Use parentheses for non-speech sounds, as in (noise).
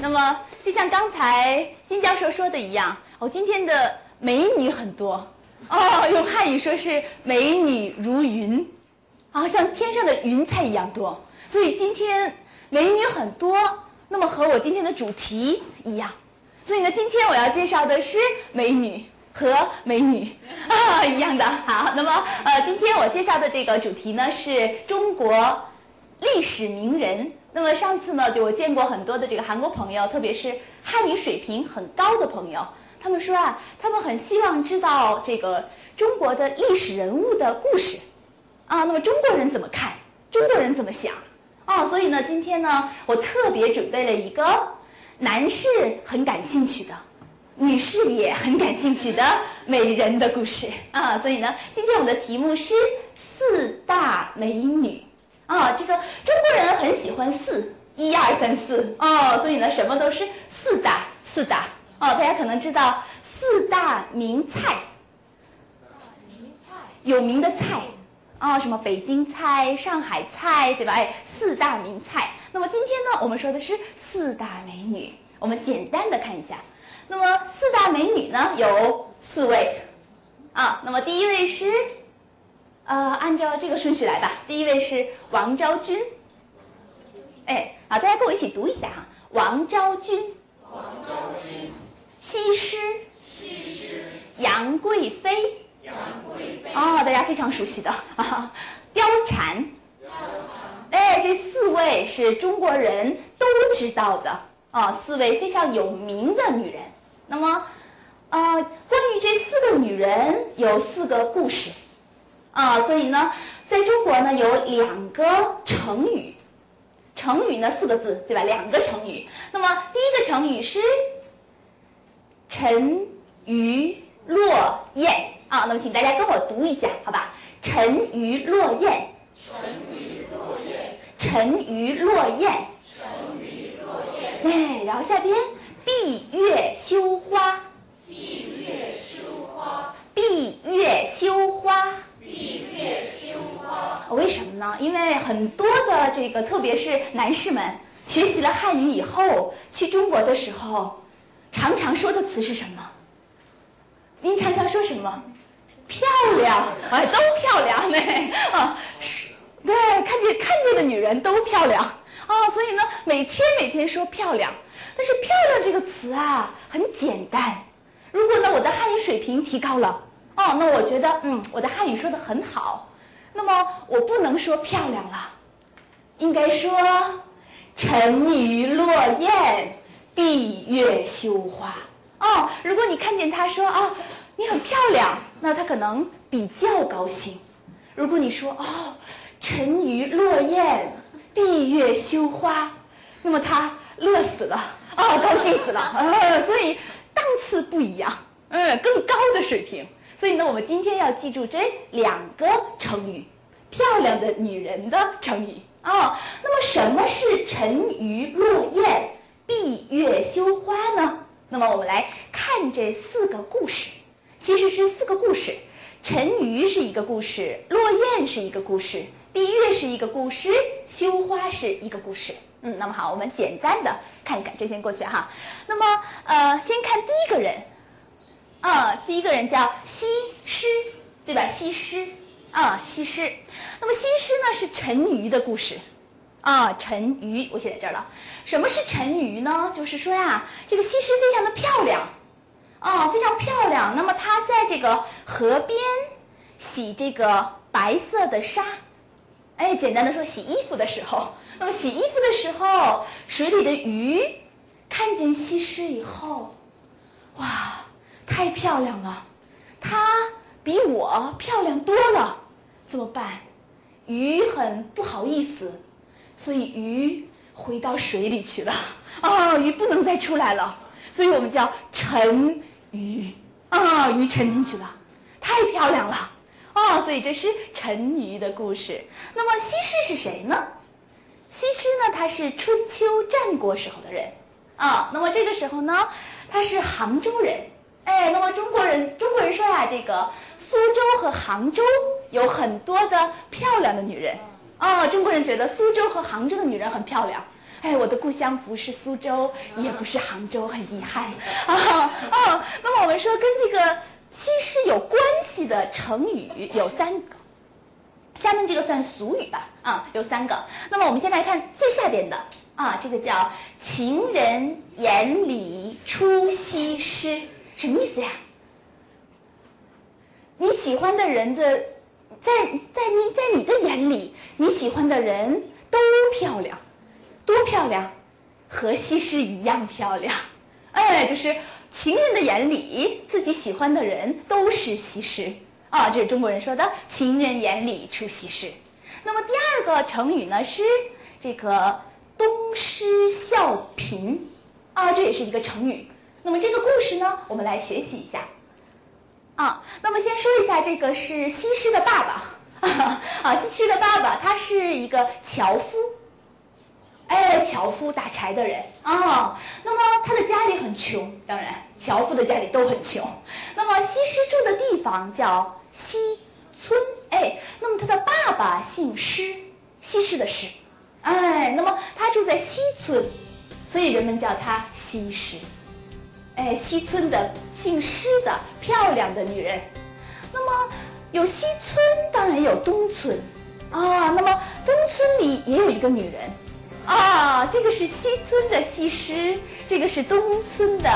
那么就像刚才金教授说的一样，哦，今天的美女很多，哦，用汉语说是美女如云，啊，像天上的云彩一样多。所以今天美女很多，那么和我今天的主题一样。所以呢，今天我要介绍的是美女和美女啊 (laughs) 一样的。好，那么呃，今天我介绍的这个主题呢是中国历史名人。那么上次呢，就我见过很多的这个韩国朋友，特别是汉语水平很高的朋友，他们说啊，他们很希望知道这个中国的历史人物的故事啊。那么中国人怎么看？中国人怎么想？哦，所以呢，今天呢，我特别准备了一个。男士很感兴趣的，女士也很感兴趣的美人的故事啊，所以呢，今天我们的题目是四大美女啊。这个中国人很喜欢四，一二三四哦，所以呢，什么都是四大四大哦。大家可能知道四大名菜，有名的菜啊，什么北京菜、上海菜，对吧？哎，四大名菜。那么今天呢，我们说的是四大美女。我们简单的看一下，那么四大美女呢有四位，啊，那么第一位是，呃，按照这个顺序来吧，第一位是王昭君。哎，好，大家跟我一起读一下哈，王昭君。王昭君。西施。西施。杨贵妃。杨贵妃。哦，大家非常熟悉的啊，貂蝉。貂蝉。哎，这四位是中国人都知道的啊，四位非常有名的女人。那么，呃，关于这四个女人有四个故事啊，所以呢，在中国呢有两个成语，成语呢四个字对吧？两个成语。那么第一个成语是“沉鱼落雁”啊，那么请大家跟我读一下，好吧？“沉鱼落雁”。沉鱼落雁。沉鱼落雁。沉鱼落雁。哎，然后下边闭月为什么呢？因为很多的这个，特别是男士们学习了汉语以后，去中国的时候，常常说的词是什么？您常常说什么？漂亮，哎，都漂亮呢啊！对，看见看见的女人都漂亮啊，所以呢，每天每天说漂亮。但是“漂亮”这个词啊，很简单。如果呢，我的汉语水平提高了，哦，那我觉得，嗯，我的汉语说的很好。那么我不能说漂亮了，应该说沉鱼落雁，闭月羞花。哦，如果你看见他说啊，你很漂亮，那他可能比较高兴。如果你说哦。沉鱼落雁，闭月羞花，那么他乐死了哦，高兴死了！所以档次不一样，嗯，更高的水平。所以呢，我们今天要记住这两个成语，漂亮的女人的成语啊。那么什么是沉鱼落雁，闭月羞花呢？那么我们来看这四个故事，其实是四个故事。沉鱼是一个故事，落雁是一个故事。闭月是一个故事，羞花是一个故事。嗯，那么好，我们简单的看一看，这先过去哈。那么，呃，先看第一个人，啊，第一个人叫西施，对吧？西施，啊，西施。那么西施呢是沉鱼的故事，啊，沉鱼，我写在这儿了。什么是沉鱼呢？就是说呀，这个西施非常的漂亮，啊，非常漂亮。那么她在这个河边洗这个白色的纱。哎，简单的说，洗衣服的时候，那么洗衣服的时候，水里的鱼看见西施以后，哇，太漂亮了，她比我漂亮多了，怎么办？鱼很不好意思，所以鱼回到水里去了。(laughs) 啊，鱼不能再出来了，所以我们叫沉鱼。啊，鱼沉进去了，太漂亮了。哦，所以这是沉鱼的故事。那么西施是谁呢？西施呢，她是春秋战国时候的人啊。那么这个时候呢，她是杭州人。哎，那么中国人中国人说呀，这个苏州和杭州有很多的漂亮的女人哦。中国人觉得苏州和杭州的女人很漂亮，哎，我的故乡不是苏州，也不是杭州，很遗憾啊啊。(laughs) 那么我们说跟这个西施有关系的成语有三个，下面这个算俗语吧啊，有三个。那么我们先来看最下边的啊，这个叫“情人眼里出西施”，什么意思呀？你喜欢的人的，在在你在你的眼里，你喜欢的人都漂亮。多漂亮，和西施一样漂亮，哎，就是情人的眼里，自己喜欢的人都是西施啊，这是中国人说的“情人眼里出西施”。那么第二个成语呢是这个“东施效颦”，啊，这也是一个成语。那么这个故事呢，我们来学习一下啊。那么先说一下，这个是西施的爸爸 (laughs) 啊，西施的爸爸他是一个樵夫。哎，樵夫打柴的人啊，那么他的家里很穷，当然樵夫的家里都很穷。那么西施住的地方叫西村，哎，那么他的爸爸姓施，西施的施，哎，那么他住在西村，所以人们叫他西施。哎，西村的姓施的漂亮的女人。那么有西村，当然有东村啊。那么东村里也有一个女人。啊，这个是西村的西施，这个是东村的